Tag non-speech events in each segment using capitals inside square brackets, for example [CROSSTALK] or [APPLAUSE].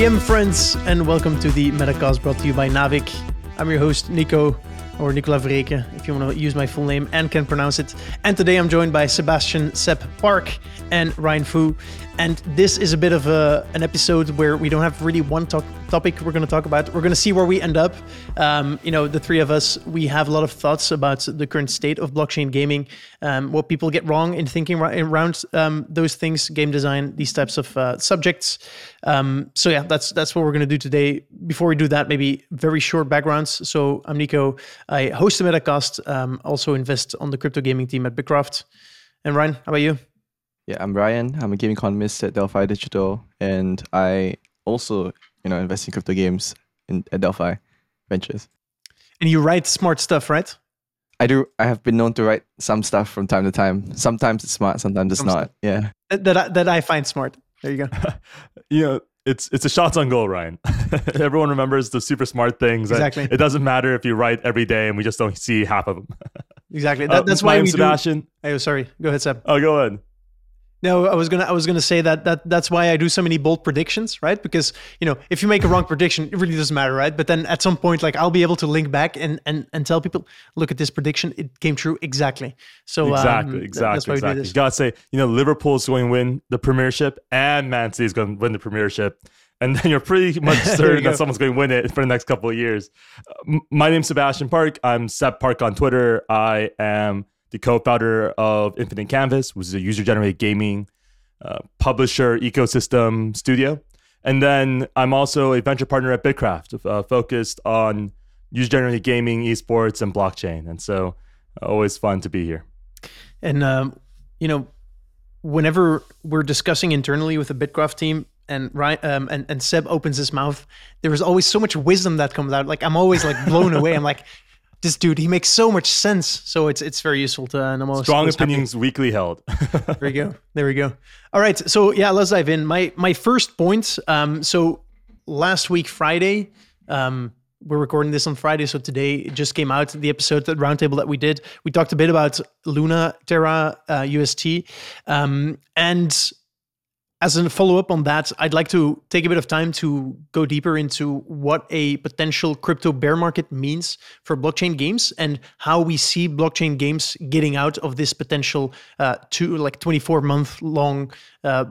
GM friends, and welcome to the Metacast brought to you by Naavik. I'm your host, Nico, or Nicola Vereecke, if you want to use my full name and can pronounce it. And today I'm joined by Sebastian Sepp Park and Ryan Foo. And this is a bit of a, an episode where we don't have really one talk, topic we're going to talk about. We're going to see where we end up. Um, you know, the three of us, we have a lot of thoughts about the current state of blockchain gaming, um, what people get wrong in thinking around um, those things, game design, these types of uh, subjects. Um, so yeah, that's that's what we're going to do today. Before we do that, maybe very short backgrounds. So I'm Nico. I host the Metacast. Um, also invest on the crypto gaming team at BITKRAFT. And Ryan, how about you? Yeah, I'm Ryan. I'm a game economist at Delphi Digital, and I also, you know, invest in crypto games in at Delphi Ventures. And you write smart stuff, right? I do. I have been known to write some stuff from time to time. Sometimes it's smart, sometimes it's some not. Stuff. Yeah, that that I, that I find smart. There you go. [LAUGHS] you know, it's it's a shots on goal, Ryan. [LAUGHS] Everyone remembers the super smart things. Exactly. It doesn't matter if you write every day, and we just don't see half of them. exactly. [LAUGHS] That, uh, that's why we Sebastian. Do... Oh, sorry. Go ahead, Seb. Oh, go ahead. No, I was gonna I was gonna say that that that's why I do so many bold predictions, right? Because you know, if you make a wrong prediction, it really doesn't matter, right? But then at some point, like I'll be able to link back and and and tell people, look at this prediction, it came true exactly. So exactly, um, exactly, that's why exactly. We do this. You gotta say, you know, Liverpool's going to win the Premiership, and Man City's going to win the Premiership, and then you're pretty [LAUGHS] much certain that someone's going to win it for the next couple of years. Uh, my name's Sebastian Park. I'm Seb Park on Twitter. I am the co-founder of Infinite Canvas, which is a user-generated gaming uh, publisher ecosystem studio. And then I'm also a venture partner at BITKRAFT, uh, focused on user-generated gaming, esports, and blockchain. And so, uh, always fun to be here. And um, you know, whenever we're discussing internally with the BITKRAFT team, and Ryan um, and, and Seb opens his mouth, there is always so much wisdom that comes out. Like I'm always like blown away. I'm like, this dude, he makes so much sense. So it's it's very useful to uh, know. Strong opinions happy. weekly held. [LAUGHS] there we go. There we go. All right. So yeah, let's dive in. My my first point. Um, so last week Friday, um, we're recording this on Friday, so today it just came out the episode, the roundtable that we did. We talked a bit about Luna Terra uh, UST, um, and as a follow up on that, I'd like to take a bit of time to go deeper into what a potential crypto bear market means for blockchain games and how we see blockchain games getting out of this potential uh, two like 24 month long uh,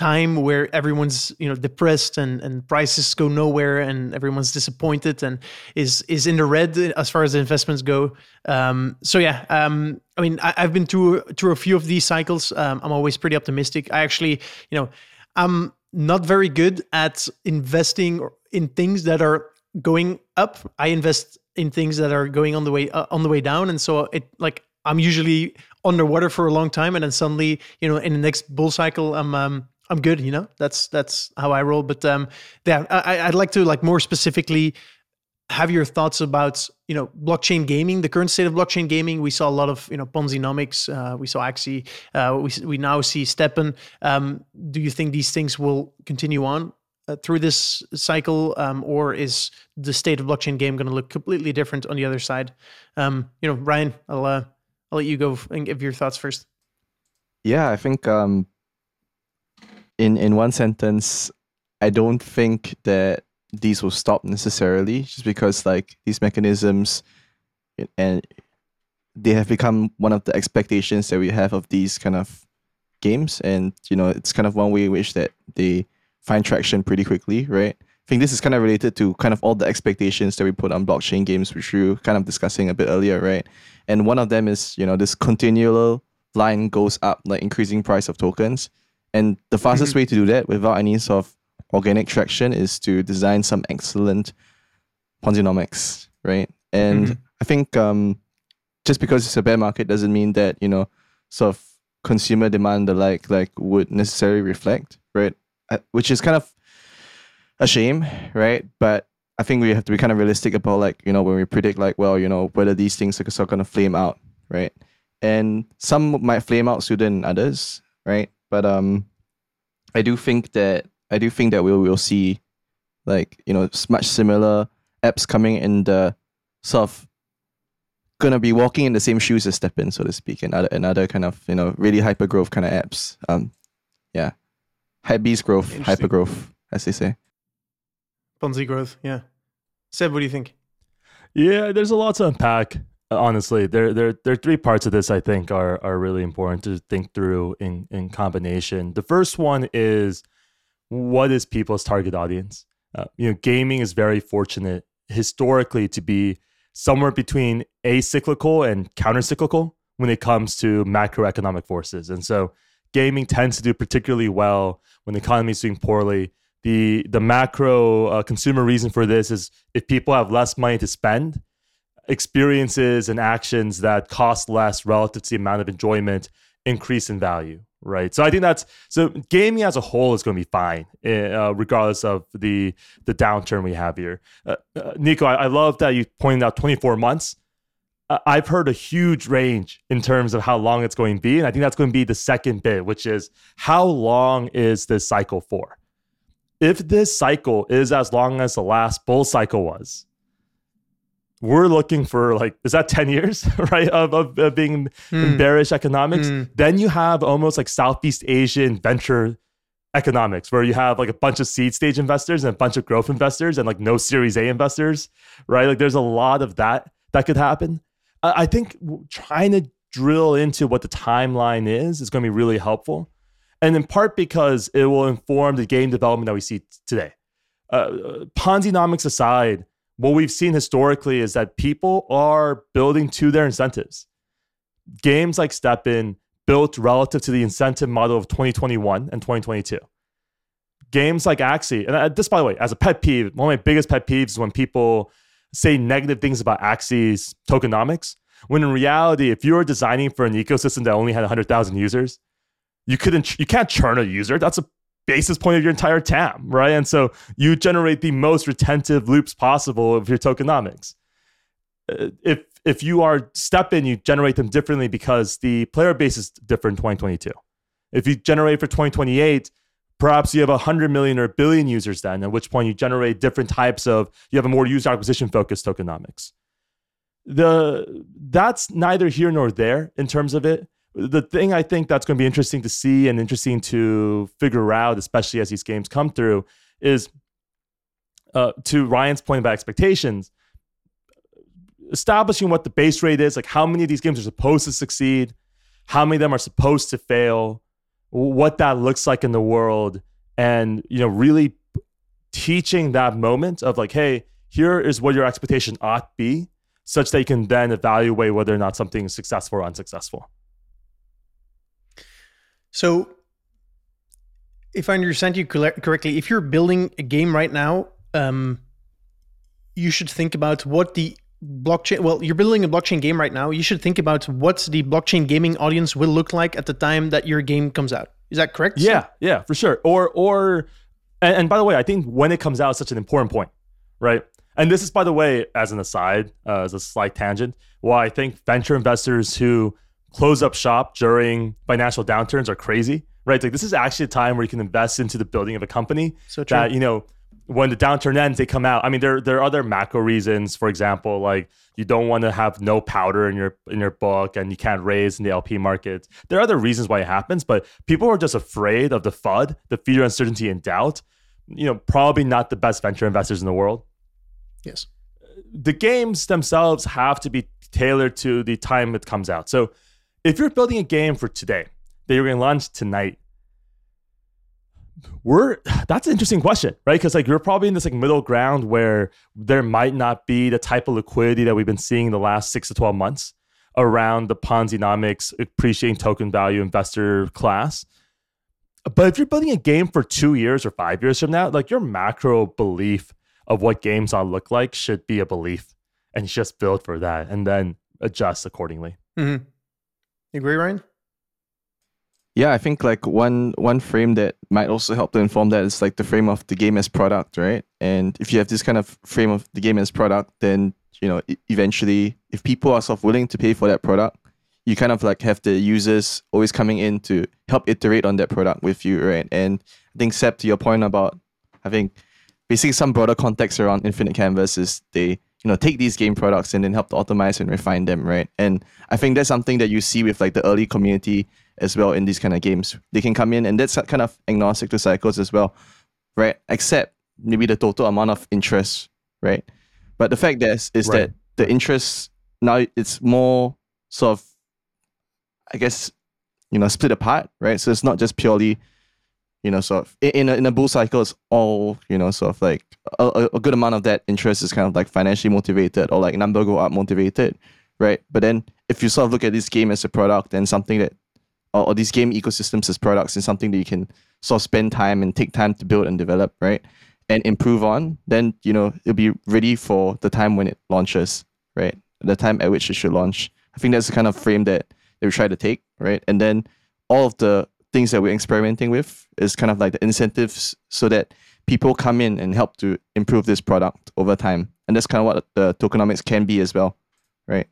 time where everyone's you know depressed and and prices go nowhere and everyone's disappointed and is is in the red as far as investments go. Um, so yeah um, i mean I, have been through through a few of these cycles. Um, i'm always pretty optimistic. I actually you know i'm not very good at investing in things that are going up. I invest in things that are going on the way uh, on the way down. And so it like i'm usually underwater for a long time and then suddenly you know in the next bull cycle i'm um, I'm good. You know, that's that's how I roll. But um, yeah, I, I'd like to like more specifically have your thoughts about you know blockchain gaming, the current state of blockchain gaming. We saw a lot of you know Ponzinomics. Uh, we saw Axie. Uh, we we now see STEPN. Um, do you think these things will continue on uh, through this cycle, um, or is the state of blockchain game going to look completely different on the other side? Um, you know, Ryan, I'll uh, I'll let you go and give your thoughts first. Yeah, I think um, in in one sentence, I don't think that these will stop necessarily, just because like these mechanisms, and they have become one of the expectations that we have of these kind of games, and you know it's kind of one way in which that they find traction pretty quickly, right? I think this is kind of related to kind of all the expectations that we put on blockchain games, which we were kind of discussing a bit earlier, right? And one of them is you know this continual line goes up, like increasing price of tokens and the fastest mm-hmm. way to do that without any sort of organic traction is to design some excellent Ponzinomics, right? And mm-hmm. I think um, just because it's a bear market doesn't mean that, you know, sort of consumer demand the like like would necessarily reflect, right? Uh, which is kind of a shame, right? But I think we have to be kind of realistic about like, you know, when we predict like, well, you know, whether these things are sort of gonna flame out, right? And some might flame out sooner than others, right? But um, I do think that I do think that we will see like you know much similar apps coming in the sort of gonna be walking in the same shoes as STEPN, so to speak, and other another kind of you know really hyper growth kind of apps. Um, yeah, hype beast growth, hyper growth, as they say. Ponzi growth. Yeah. Seb, what do you think? Yeah, there's a lot to unpack. Honestly, there there there are three parts of this I think are are really important to think through in in combination. The first one is what is people's target audience? Uh, you know, gaming is very fortunate historically to be somewhere between acyclical and countercyclical when it comes to macroeconomic forces. And so gaming tends to do particularly well when the economy is doing poorly. The the macro uh, consumer reason for this is if people have less money to spend, experiences and actions that cost less relative to the amount of enjoyment increase in value right? So I think that's so gaming as a whole is going to be fine, eh, uh, regardless of the the downturn we have here. Uh, uh, Nico, I, I, love that you pointed out 24 months. I've heard a huge range in terms of how long it's going to be, and I think that's going to be the second bit, which is how long is this cycle for? If this cycle is as long as the last bull cycle was, we're looking for like is that 10 years [LAUGHS] right of, of, of being mm. bearish economics? Mm. then you have almost like southeast asian venture economics where you have like a bunch of seed stage investors and a bunch of growth investors and like no series a investors right? Like there's a lot of that that could happen. I, I think trying to drill into what the timeline is is going to be really helpful. And in part because it will inform the game development that we see today. Uh, uh ponzi aside what we've seen historically is that people are building to their incentives. Games like STEPN built relative to the incentive model of 2021 and 2022. Games like Axie, and uh, this, by the way, as a pet peeve, one of my biggest pet peeves is when people say negative things about Axie's tokenomics. When in reality, if you were designing for an ecosystem that only had 100,000 users, you couldn't, you can't churn a user. That's a basis point of your entire TAM, right? And so you generate the most retentive loops possible of your tokenomics. Uh, if if you are STEPN, you generate them differently because the player base is different in 2022. If you generate for 2028, perhaps you have 100 million or a billion users then, at which point you generate different types of, you have a more user acquisition focused tokenomics. The That's neither here nor there in terms of it the thing I think that's going to be interesting to see and interesting to figure out, especially as these games come through, is uh, to Ryan's point about expectations, establishing what the base rate is, like how many of these games are supposed to succeed, how many of them are supposed to fail, what that looks like in the world, and you know, really teaching that moment of like, hey, here is what your expectation ought be, such that you can then evaluate whether or not something is successful or unsuccessful. So, if I understand you correctly, if you're building a game right now, um, you should think about what the blockchain. Well, you're building a blockchain game right now. You should think about what the blockchain gaming audience will look like at the time that your game comes out. Is that correct? Yeah, yeah, for sure. Or, or, and, and by the way, I think when it comes out is such an important point, right? And this is, by the way, as an aside, uh, as a slight tangent, why I think venture investors who close up shop during financial downturns are crazy, right? Like this is actually a time where you can invest into the building of a company. So true. That you know, when the downturn ends, they come out. I mean, there there are other macro reasons. For example, like you don't want to have no powder in your in your book, and you can't raise in the LP markets. There are other reasons why it happens, but people are just afraid of the FUD, the fear, uncertainty, and doubt. You know, probably not the best venture investors in the world. Yes. The games themselves have to be tailored to the time it comes out. So if you're building a game for today that you're going to launch tonight, we're that's an interesting question, right? Because like you're probably in this like middle ground where there might not be the type of liquidity that we've been seeing in the last six to twelve months around the Ponzi-nomics appreciating token value investor class. But if you're building a game for two years or five years from now, like your macro belief of what games ought look like should be a belief, and just build for that, and then adjust accordingly. Mm-hmm. You agree, Ryan? Yeah, I think like one one frame that might also help to inform that is like the frame of the game as product, right? And if you have this kind of frame of the game as product, then you know eventually, if people are sort of willing to pay for that product, you kind of like have the users always coming in to help iterate on that product with you, right? And I think Seb, to your point about having basically some broader context around Infinite Canvas is they you know take these game products and then help to optimize and refine them right and i think that's something that you see with like the early community as well in these kind of games they can come in and that's kind of agnostic to cycles as well right except maybe the total amount of interest, right? But the fact is, is right. that the interest now it's more sort of, I guess, you know, split apart, right? So it's not just purely, you know, sort of in a, in a bull cycle, it's all you know, sort of like a, a good amount of that interest is kind of like financially motivated or like number go up motivated, right? But then if you sort of look at this game as a product and something that or, or these game ecosystems as products and something that you can sort of spend time and take time to build and develop, right? And improve on, then you know it'll be ready for the time when it launches, right? The time at which it should launch. I think that's the kind of frame that they we try to take, right? And then all of the things that we're experimenting with is kind of like the incentives so that people come in and help to improve this product over time. And that's kind of what the tokenomics can be as well, right?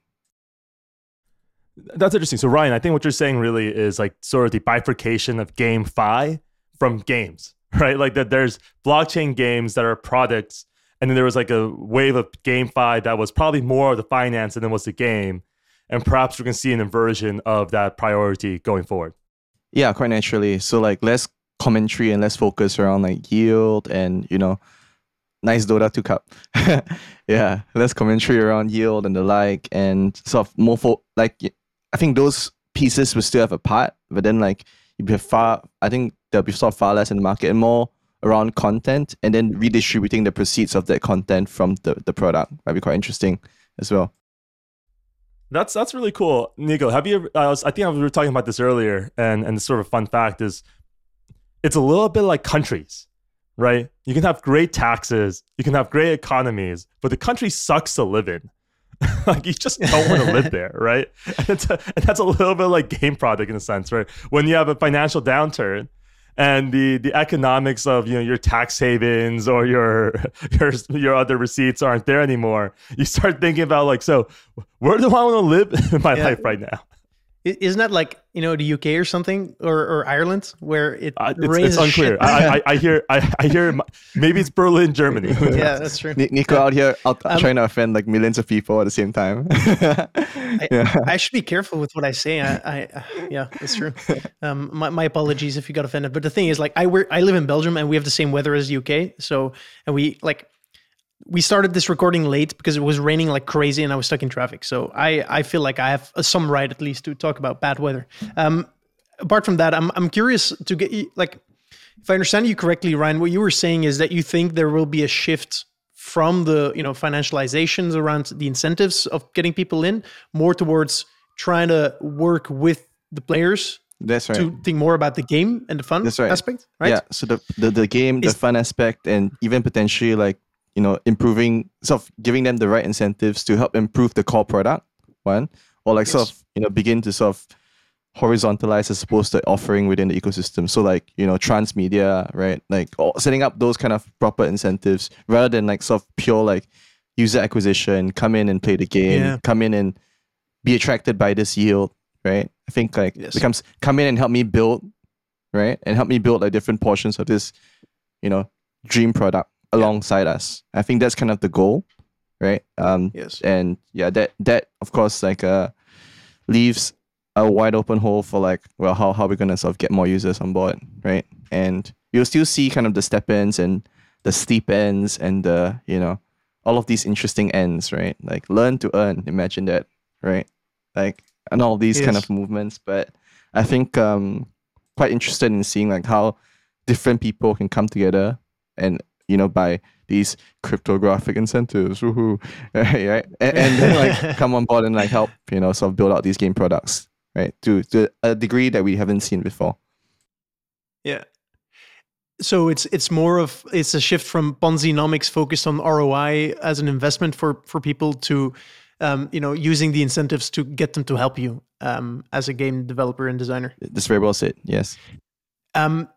That's interesting. So Ryan, I think what you're saying really is like sort of the bifurcation of GameFi from games, [LAUGHS] right? Like that there's blockchain games that are products, and then there was like a wave of GameFi that was probably more of the finance than it was the game. And perhaps we're gonna see an inversion of that priority going forward. Yeah, quite naturally. So like less commentary and less focus around like yield and you know nice Dota 2 cup. [LAUGHS] yeah, less commentary around yield and the like, and sort of more fo- like I think those pieces will still have a part, but then like you'd be far. I think there'll be sort of far less in the market and more around content, and then redistributing the proceeds of that content from the the product might be quite interesting as well. That's that's really cool, Nico. Have you? I was I think we were talking about this earlier, and and the sort of fun fact is, it's a little bit like countries, right? You can have great taxes, you can have great economies, but the country sucks to live in. [LAUGHS] like you just don't want to live [LAUGHS] there, right? And, a, and, that's a little bit like game product in a sense, right? When you have a financial downturn and the the economics of you know your tax havens or your [LAUGHS] your your other receipts aren't there anymore, you start thinking about like, so where do I want to live [LAUGHS] in my yeah. life right now? Isn't that like you know the UK or something or, or Ireland where it uh, it's, rains? It's unclear. I, I, [LAUGHS] I, hear I, I hear maybe it's Berlin, Germany. yeah, that's true. Nico out here out, um, trying to offend like millions of people at the same time. [LAUGHS] I, yeah. I should be careful with what I say. I, I yeah, that's true. [LAUGHS] Um, my, my apologies if you got offended. But the thing is, like, I work, I live in Belgium and we have the same weather as the UK. So and we like we started this recording late because it was raining like crazy and I was stuck in traffic. So I, I feel like I have some right at least to talk about bad weather. Um, apart from that, I'm, I'm curious to get you, like, if I understand you correctly, Ryan, what you were saying is that you think there will be a shift from the, you know, financializations around the incentives of getting people in more towards trying to work with the players that's right. To think more about the game and the fun That's right. aspect, right? Yeah. So the the, the game, the fun aspect, and even potentially like you know, improving sort of giving them the right incentives to help improve the core product, one, or like yes. sort of, you know, begin to sort of horizontalize as opposed to offering within the ecosystem. So like, you know, transmedia, right? Like setting up those kind of proper incentives rather than like sort of pure like user acquisition, come in and play the game, yeah. come in and be attracted by this yield, right? I think like yes. becomes come in and help me build, right? And help me build like different portions of this, you know, dream product alongside us. I think that's kind of the goal, right? Um, yes. And yeah, that that of course like uh leaves a wide open hole for like well how how we're gonna sort of get more users on board, right? And you'll still see kind of the step ins and the steep ends and the you know all of these interesting ends, right? Like learn to earn. Imagine that, right? Like and all these yes. kind of movements. But I think um quite interested in seeing like how different people can come together and you know, by these cryptographic incentives, woohoo, [LAUGHS] right? And, and then like [LAUGHS] come on board and like help, you know, sort of build out these game products, right? To to a degree that we haven't seen before. Yeah. So it's it's more of it's a shift from Ponzi-nomics focused on ROI as an investment for for people to um, you know, using the incentives to get them to help you um, as a game developer and designer. That's very well said. Yes. Um,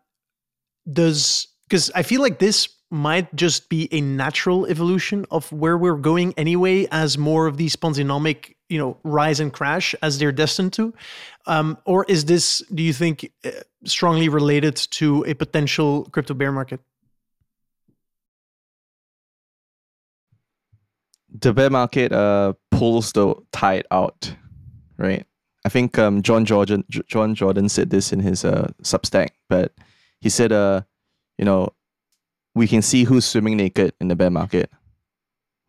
does because I feel like this might just be a natural evolution of where we're going anyway, as more of these Ponzinomic, you know, rise and crash as they're destined to? Um, or is this, do you think, uh, strongly related to a potential crypto bear market? The bear market uh, pulls the tide out, right? I think um, John Jordan John Jordan said this in his uh, Substack, but he said, uh, you know, we can see who's swimming naked in the bear market.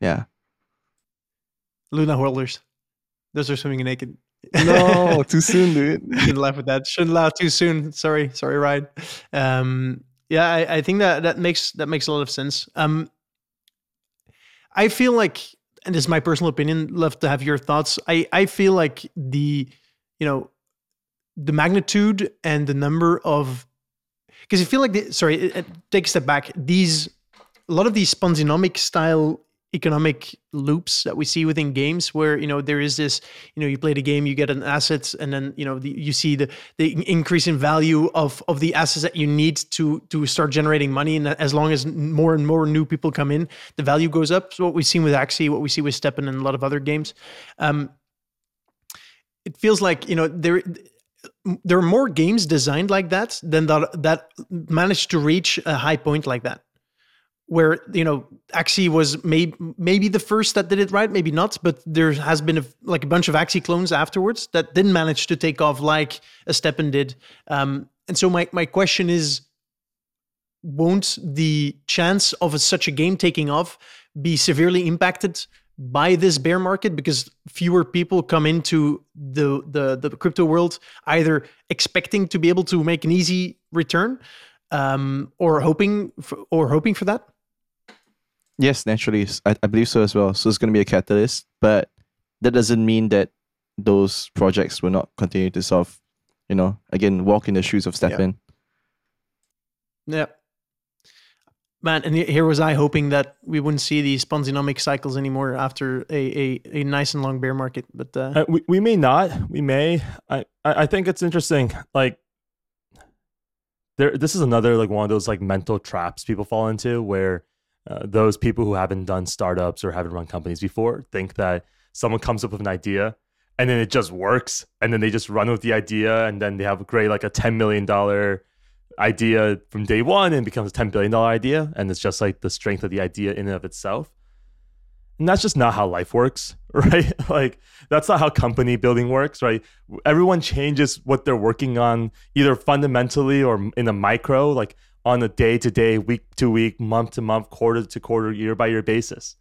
Yeah. Luna holders. Those are swimming naked. No, [LAUGHS] too soon, dude. Shouldn't laugh at that. Shouldn't laugh too soon. Sorry, sorry, Ryan. Um, yeah, I, I, think that that makes that makes a lot of sense. Um, I feel like, and this is my personal opinion. Love to have your thoughts. I I feel like the, you know, the magnitude and the number of, because I feel like the, sorry, it, it, take a step back. These a lot of these Ponzinomic style economic loops that we see within games where you know there is this you know you play the game you get an asset and then you know the, you see the the increase in value of of the assets that you need to to start generating money and as long as more and more new people come in the value goes up so what we've seen with Axie what we see with STEPN and a lot of other games um it feels like you know there there are more games designed like that than that that managed to reach a high point like that where you know Axie was maybe maybe the first that did it right, maybe not, but there has been a, like a bunch of Axie clones afterwards that didn't manage to take off like a STEPN did. Um, and so my my question is, won't the chance of a, such a game taking off be severely impacted by this bear market because fewer people come into the the the crypto world either expecting to be able to make an easy return um, or hoping for, or hoping for that Yes, naturally. I, I believe so as well. So it's going to be a catalyst, but that doesn't mean that those projects will not continue to solve, you know, again, walk in the shoes of STEPN Yeah. yeah. Man, and here was I hoping that we wouldn't see these Ponzinomic cycles anymore after a, a, a nice and long bear market. But uh, uh, we, we may not. We may. I, I think it's interesting. Like, there, this is another like one of those like mental traps people fall into where uh, those people who haven't done startups or haven't run companies before think that someone comes up with an idea and then it just works and then they just run with the idea and then they have a great like a $10 million idea from day one and becomes a $10 billion idea and it's just like the strength of the idea in and of itself and that's just not how life works [LAUGHS] right like that's not how company building works right everyone changes what they're working on either fundamentally or in a micro like on a day to day, week to week, month to month, quarter to quarter, year by year basis,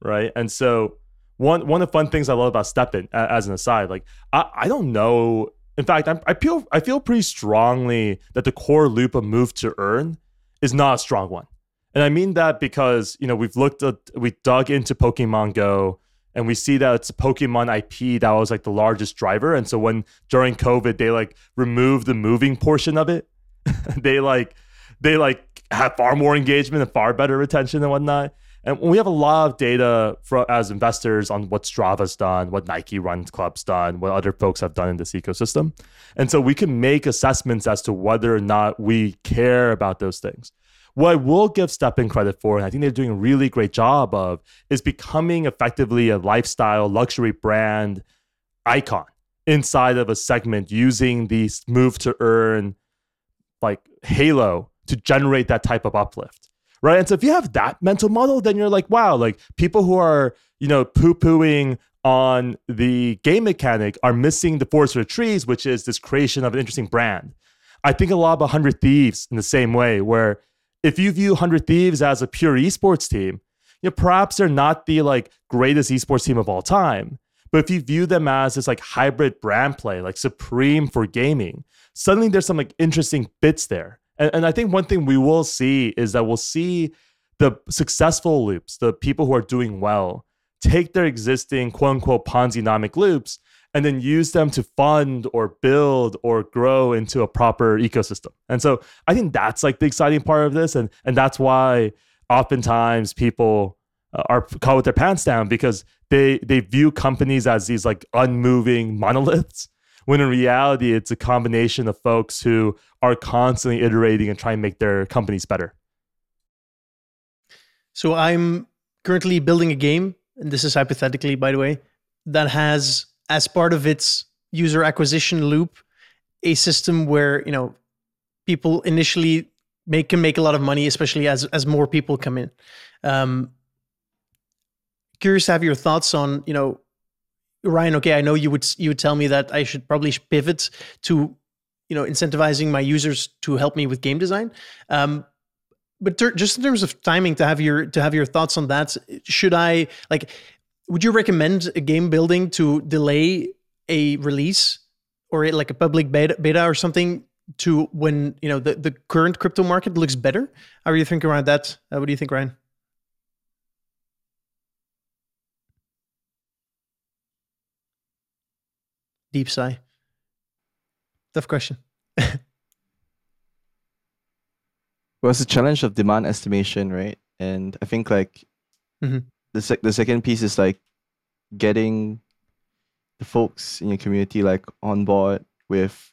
right? And so one one of the fun things I love about STEPN, as an aside, like I, I don't know. In fact, I'm, I feel I feel pretty strongly that the core loop of move to earn is not a strong one, and I mean that because you know we've looked at we dug into Pokemon Go and we see that it's Pokemon IP that was like the largest driver. And so when during COVID they like removed the moving portion of it, [LAUGHS] they like they like have far more engagement and far better retention and whatnot. And we have a lot of data for as investors on what Strava's done, what Nike Run Club's done, what other folks have done in this ecosystem. And so we can make assessments as to whether or not we care about those things. What I will give STEPN credit for, and I think they're doing a really great job of, is becoming effectively a lifestyle luxury brand icon inside of a segment using these move to earn like halo to generate that type of uplift right? And so if you have that mental model then you're like wow like people who are you know poo-pooing on the game mechanic are missing the forest for the trees which is this creation of an interesting brand. I think a lot about 100 thieves in the same way where if you view 100 thieves as a pure esports team you know perhaps they're not the like greatest esports team of all time. But if you view them as this like hybrid brand play like supreme for gaming suddenly there's some like interesting bits there and, and I think one thing we will see is that we'll see the successful loops, the people who are doing well, take their existing quote unquote Ponzi-nomic loops and then use them to fund or build or grow into a proper ecosystem. And so I think that's like the exciting part of this. And, and that's why oftentimes people uh, are caught with their pants down because they, they view companies as these like unmoving monoliths when in reality, it's a combination of folks who are constantly iterating and trying to make their companies better. So I'm currently building a game, and this is hypothetically, by the way, that has as part of its user acquisition loop a system where you know people initially make can make a lot of money, especially as as more people come in. Um, curious to have your thoughts on you know Ryan, okay, I know you would you would tell me that I should probably pivot to, you know, incentivizing my users to help me with game design. Um, but ter- just in terms of timing, to have your to have your thoughts on that, should I like? Would you recommend a game building to delay a release or like a public beta, beta or something to when you know the, the current crypto market looks better? How are you thinking around that? Uh, what do you think, Ryan? Deep sigh. Tough question. [LAUGHS] well, it's a challenge of demand estimation, right? And I think like mm-hmm. the sec- the second piece is like getting the folks in your community like on board with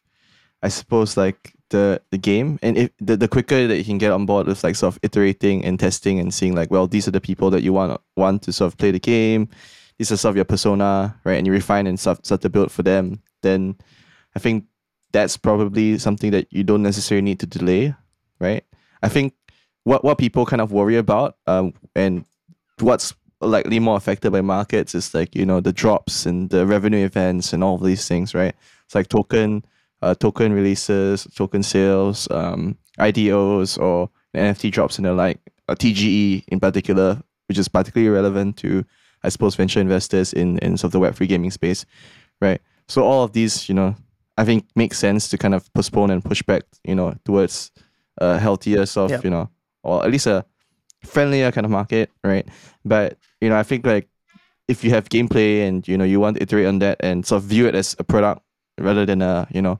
I suppose like the the game and if the, the quicker that you can get on board with like sort of iterating and testing and seeing like well these are the people that you want want to sort of play the game are sort of your persona right? And you refine and start, start to build for them then I think that's probably something that you don't necessarily need to delay right? I think what what people kind of worry about um and what's likely more affected by markets is like you know the drops and the revenue events and all of these things right? It's like token uh, token releases token sales um, IDOs or NFT drops and the like uh, TGE in particular which is particularly relevant to I suppose venture investors in in sort of the web3 gaming space right so all of these you know I think makes sense to kind of postpone and push back you know towards a healthier sort of yep. you know or at least a friendlier kind of market right but you know, I think like if you have gameplay and you know you want to iterate on that and sort of view it as a product rather than a you know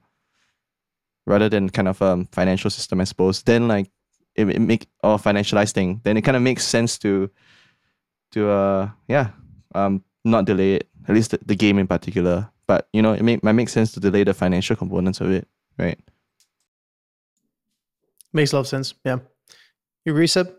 rather than kind of a um, financial system, I suppose, then like it, it make or financialized thing, then it kind of makes sense to to uh yeah um not delay it at least the, the game in particular. But you know it, make, might make sense to delay the financial components of it, right? Makes a lot of sense. Yeah. You agree, Seb?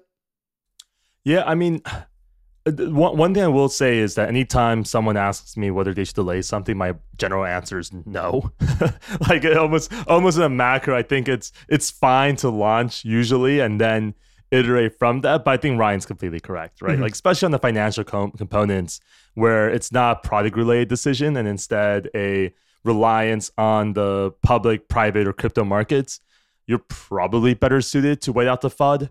Yeah, I mean, [SIGHS] uh, one, one thing I will say is that anytime someone asks me whether they should delay something, my general answer is no. [LAUGHS] like almost almost in a macro, I think it's it's fine to launch usually and then iterate from that. But I think Ryan's completely correct, right? Mm-hmm. Like especially on the financial com- components where it's not product related decision and instead a reliance on the public, private, or crypto markets, you're probably better suited to wait out the FUD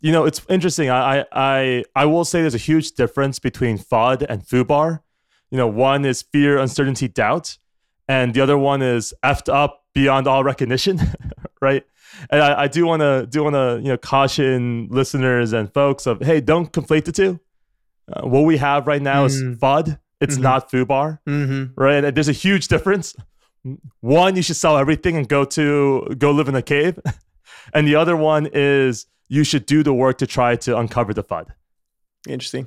you know, it's interesting. I, I I will say there's a huge difference between FUD and FUBAR. You know, one is fear, uncertainty, doubt, and the other one is effed up beyond all recognition, [LAUGHS] right? And I, I do want to do want to you know caution listeners and folks of hey, don't conflate the two. Uh, what we have right now mm-hmm. is FUD. It's mm-hmm. not FUBAR, mm-hmm. right? And there's a huge difference. One, you should sell everything and go to go live in a cave, [LAUGHS] and the other one is you should do the work to try to uncover the FUD. Interesting.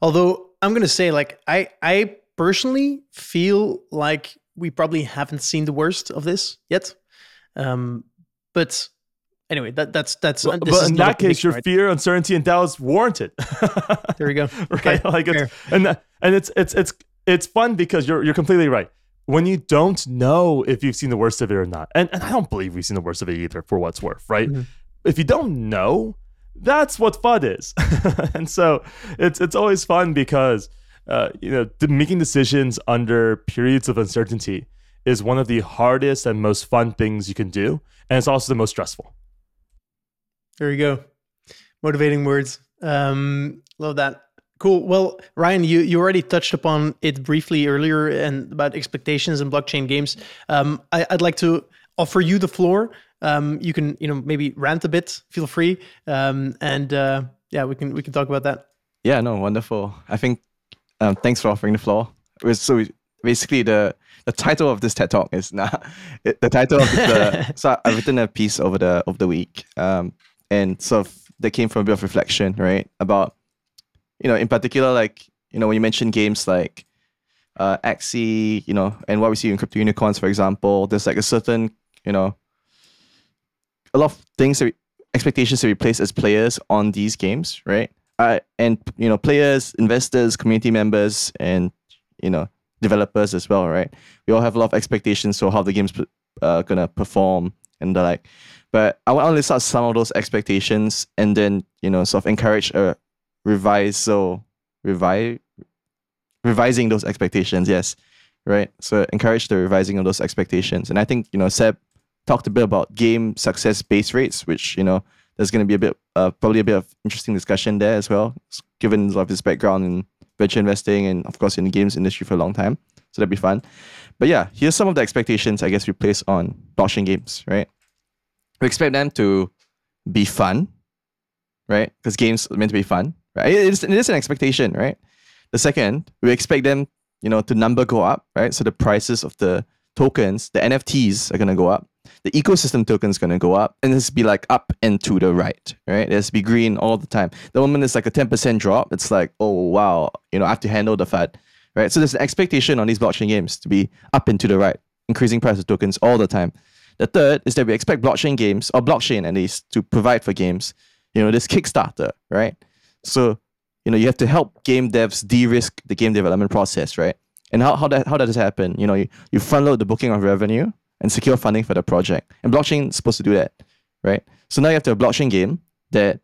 Although I'm gonna say, like, I I personally feel like we probably haven't seen the worst of this yet. Um, but anyway, that that's that's. Well, but in that case, your right? fear, uncertainty, and doubt is warranted. [LAUGHS] there we go. right, [LAUGHS] like it's, and and it's it's it's it's fun because you're you're completely right. When you don't know if you've seen the worst of it or not, and, and I don't believe we've seen the worst of it either, for what's worth, right? Mm-hmm if you don't know, that's what fun is. [LAUGHS] and so it's it's always fun because uh, you know making decisions under periods of uncertainty is one of the hardest and most fun things you can do, and it's also the most stressful. There you go, motivating words. Um, love that. Cool. Well, Ryan, you, you already touched upon it briefly earlier and about expectations in blockchain games. Um, I, I'd like to offer you the floor um, you can you know maybe rant a bit. Feel free, um, and uh, yeah, we can we can talk about that. Yeah, no, wonderful. I think um, thanks for offering the floor. It was so basically the the title of this TED talk is not the title of the. [LAUGHS] so I've written a piece over the of the week, um, and sort of that came from a bit of reflection, right, about you know in particular like you know when you mention games like uh, Axie, you know, and what we see in crypto unicorns, for example, there's like a certain you know a lot of things that we, expectations that we place as players on these games, right? Uh, and you know, players, investors, community members, and you know, developers as well, right? We all have a lot of expectations for how the game's uh, gonna perform and the like. But I want to list out some of those expectations and then you know, sort of encourage a revise, so revive, revising those expectations. Yes, right. So encourage the revising of those expectations, and I think you know, Seb talked a bit about game success base rates, which you know there's going to be a bit, uh, probably a bit of interesting discussion there as well, given of his background in venture investing and of course in the games industry for a long time. So that'd be fun. But yeah, here's some of the expectations I guess we place on blockchain games, right? We expect them to be fun, right? Because games are meant to be fun, right? It is, it is an expectation, right? The second, we expect them, you know, to number go up, right? So the prices of the tokens, the NFTs are gonna go up. The ecosystem token is gonna go up, and it's be like up and to the right, right? It's be green all the time. The moment it's like a ten percent drop, it's like, oh wow, you know, I have to handle the FUD, right? So there's an expectation on these blockchain games to be up and to the right, increasing price of tokens all the time. The third is that we expect blockchain games or blockchain at least to provide for games, you know, this Kickstarter, right? So you know you have to help game devs de-risk the game development process right and how, how, that, how does this happen you know you, you front load the booking of revenue and secure funding for the project. And blockchain is supposed to do that right? So now you have to have a blockchain game that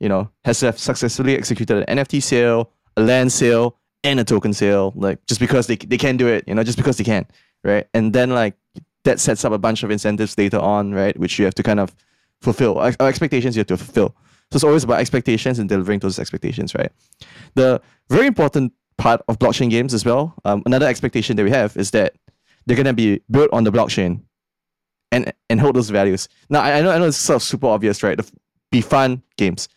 you know has to have successfully executed an nft sale a land sale and a token sale like just because they, they can do it you know just because they can right? And then like that sets up a bunch of incentives later on right which you have to kind of fulfill our expectations you have to fulfill. So it's always about expectations and delivering those expectations, right? The very important part of blockchain games as well, um, another expectation that we have is that they're gonna be built on the blockchain and and hold those values. Now I, I know I know it's sort of super obvious, right? The, be fun games.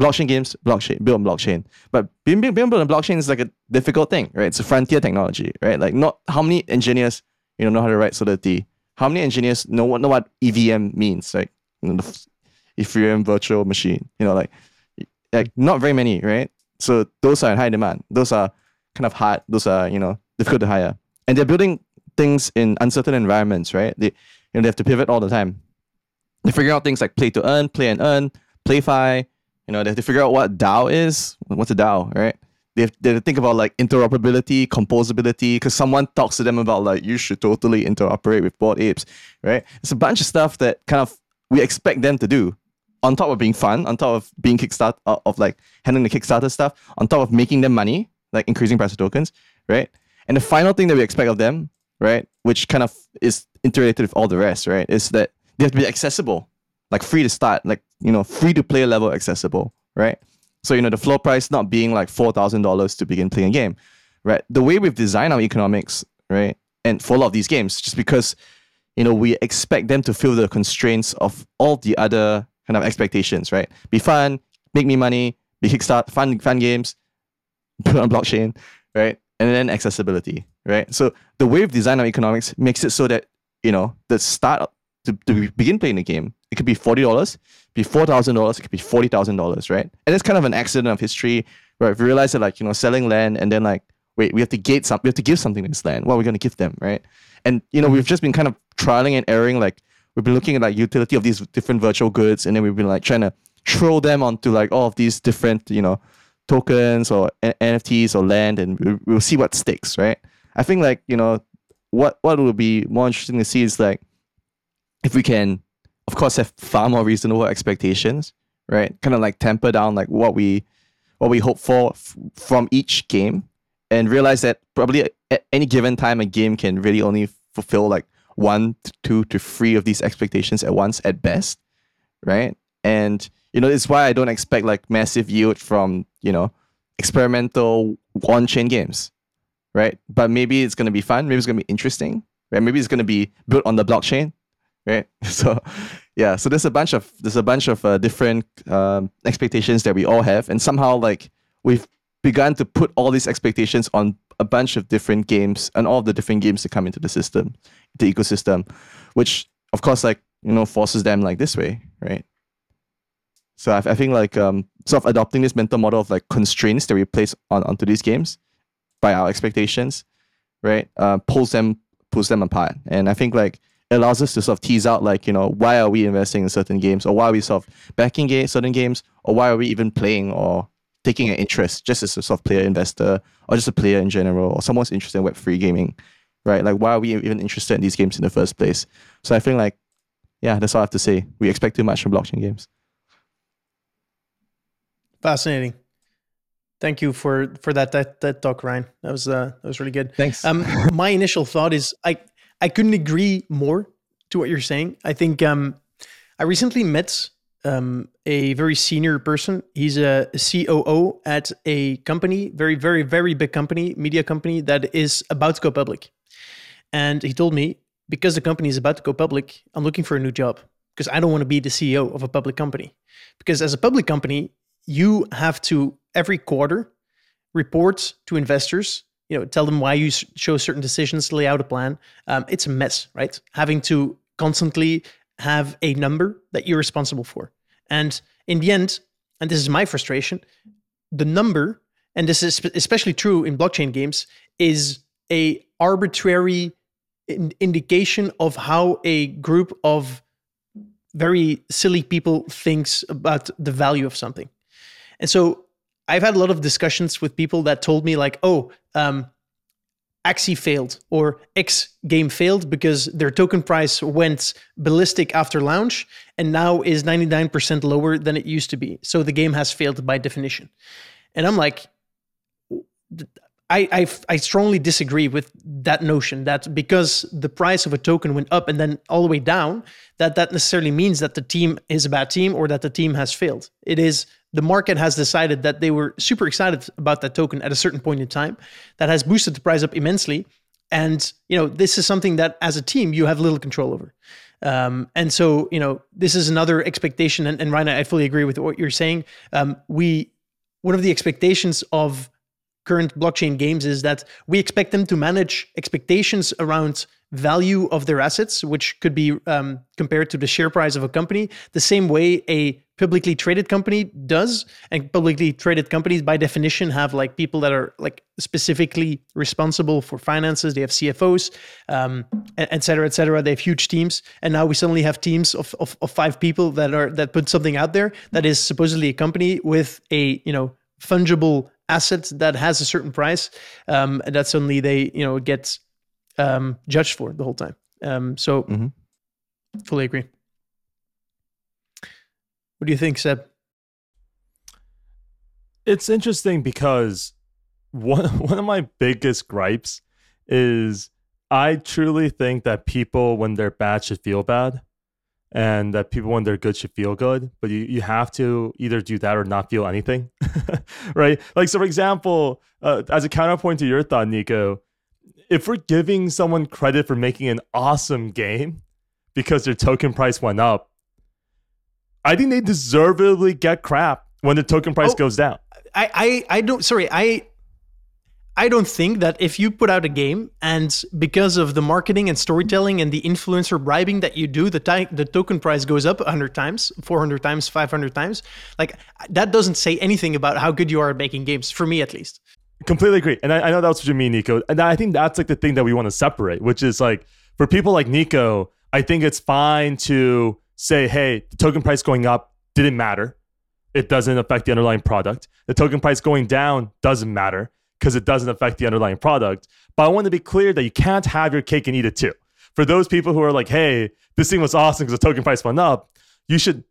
Blockchain games, blockchain, build on blockchain. But being, being built on blockchain is like a difficult thing, right? It's a frontier technology, right? Like not how many engineers you know know how to write Solidity. How many engineers know what know what EVM means? Like you know, the Ethereum virtual machine. You know, like like not very many, right? So those are in high demand. Those are kind of hard. Those are you know difficult to hire, and they're building things in uncertain environments, right? They you know they have to pivot all the time. They figure out things like play to earn, play and earn, PlayFi. You know they have to figure out what DAO is. What's a DAO, right? They have, they have to think about like interoperability, composability, because someone talks to them about like you should totally interoperate with Bored Apes, right? It's a bunch of stuff that kind of we expect them to do on top of being fun, on top of being kickstart uh, of like handling the Kickstarter stuff, on top of making them money, like increasing price of tokens, right? And the final thing that we expect of them, right, which kind of is interrelated with all the rest, right, is that they have to be accessible, like free to start, like you know, free to play level accessible, right? So you know, the floor price not being like four thousand dollars to begin playing a game, right? The way we've designed our economics, right, and for a lot of these games, just because you know we expect them to feel the constraints of all the other kind of expectations, right? Be fun, make me money, be kickstart, fun, fun games, [LAUGHS] put on blockchain, right? And then accessibility, right? So the of design of economics makes it so that, you know, the start to, to begin playing the game, it could be $40, be $4,000, it could be $40,000, right? And it's kind of an accident of history where we realize that like, you know, selling land and then like, wait, we have to gate some, we have to give something to this land. What are we going to give them, right? And, you know, we've just been kind of trialing and erroring like, we've been looking at like utility of these different virtual goods, and then we've been like trying to throw them onto like all of these different, you know, tokens or NFTs or land, and we'll see what sticks, right? I think like you know what what will be more interesting to see is like if we can, of course, have far more reasonable expectations, right? Kind of like temper down like what we what we hope for f- from each game, and realize that probably at any given time a game can really only fulfill like one, two to three of these expectations at once at best, right? And you know, it's why I don't expect like massive yield from you know experimental on-chain games, right? But maybe it's gonna be fun. Maybe it's gonna be interesting, right? Maybe it's gonna be built on the blockchain, right? [LAUGHS] So, yeah. So there's a bunch of there's a bunch of uh, different um, expectations that we all have, and somehow like we've begun to put all these expectations on a bunch of different games and all of the different games that come into the system, the ecosystem, which of course like you know forces them like this way, right? So I, I think like um, sort of adopting this mental model of like constraints that we place on onto these games by our expectations, right? Uh, pulls them pulls them apart, and I think like it allows us to sort of tease out like you know why are we investing in certain games or why are we sort of backing game, certain games or why are we even playing or taking an interest just as a sort of player investor or just a player in general or someone's interested in web3 gaming right? Like why are we even interested in these games in the first place? So i think like yeah that's all i have to say. We expect too much from blockchain games. Fascinating thank you for for that that, that talk ryan that was uh that was really good thanks um my initial thought is i i couldn't agree more to what you're saying i think um i recently met um, a very senior person. He's a COO at a company, very, very, very big company, media company that is about to go public. And he told me, because the company is about to go public, I'm looking for a new job because I don't want to be the CEO of a public company. Because as a public company, you have to every quarter report to investors you know tell them why you show certain decisions lay out a plan. Um, it's a mess right? Having to constantly have a number that you're responsible for. And in the end and this is my frustration the number and this is especially true in blockchain games is a arbitrary in- indication of how a group of very silly people thinks about the value of something and so I've had a lot of discussions with people that told me like, oh, um, Axie failed or X game failed because their token price went ballistic after launch and now is 99% lower than it used to be. So the game has failed by definition. And I'm like, I, I, I strongly disagree with that notion that because the price of a token went up and then all the way down, that that necessarily means that the team is a bad team or that the team has failed. It is the market has decided that they were super excited about that token at a certain point in time that has boosted the price up immensely. And you know this is something that as a team you have little control over. Um, and so you know this is another expectation. And, and Ryan, i fully agree with what you're saying. Um, we one of the expectations of current blockchain games is that we expect them to manage expectations around value of their assets, which could be um, compared to the share price of a company, the same way a publicly traded company does. And publicly traded companies, by definition, have like people that are like specifically responsible for finances. They have CFOs, um, et cetera, et cetera. They have huge teams, and now we suddenly have teams of, of, of five people that are that put something out there that is supposedly a company with a you know fungible asset that has a certain price, um, and that suddenly they you know get um, judged for the whole time. Um, so mm-hmm. fully agree. What do you think, Seb? It's interesting because one [LAUGHS] one of my biggest gripes is I truly think that people when they're bad should feel bad and that people when they're good should feel good but you, you have to either do that or not feel anything [LAUGHS] right like so for example uh, as a counterpoint to your thought nico if we're giving someone credit for making an awesome game because their token price went up i think they deservedly get crap when the token price oh, goes down I, I i don't sorry i I don't think that if you put out a game and because of the marketing and storytelling and the influencer bribing that you do, the ti- the token price goes up 100 times, 400 times, 500 times. Like that doesn't say anything about how good you are at making games, for me at least. Completely agree. And I, I know that's what you mean, Nico. And I think that's like the thing that we want to separate, which is like for people like Nico, I think it's fine to say, hey, the token price going up didn't matter. It doesn't affect the underlying product. The token price going down doesn't matter because it doesn't affect the underlying product. But I want to be clear that you can't have your cake and eat it too. For those people who are like, hey, this thing was awesome because the token price went up, you should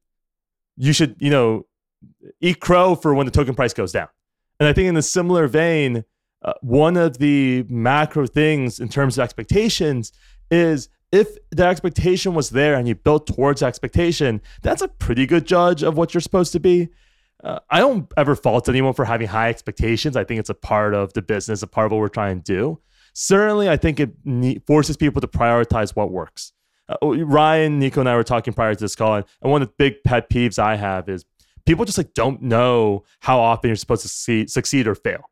you should, you know, eat crow for when the token price goes down. And I think in a similar vein, uh, one of the macro things in terms of expectations is if the expectation was there and you built towards expectation, that's a pretty good judge of what you're supposed to be uh, I don't ever fault anyone for having high expectations. I think it's a part of the business, a part of what we're trying to do. Certainly, I think it ne- forces people to prioritize what works. Uh, oh, Ryan, Nico, and I were talking prior to this call, and one of the big pet peeves I have is people just like don't know how often you're supposed to succeed, succeed or fail.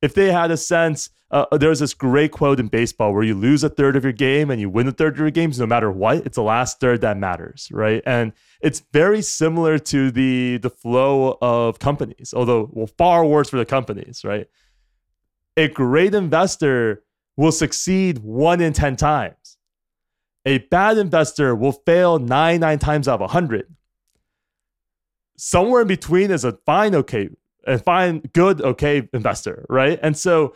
If they had a sense uh, there's this great quote in baseball where you lose a third of your game and you win a third of your games no matter what it's the last third that matters right? And it's very similar to the the flow of companies although well far worse for the companies right? A great investor will succeed one in 10 times. A bad investor will fail nine nine times out of a 100 somewhere in between is a fine okay a fine good okay investor right and so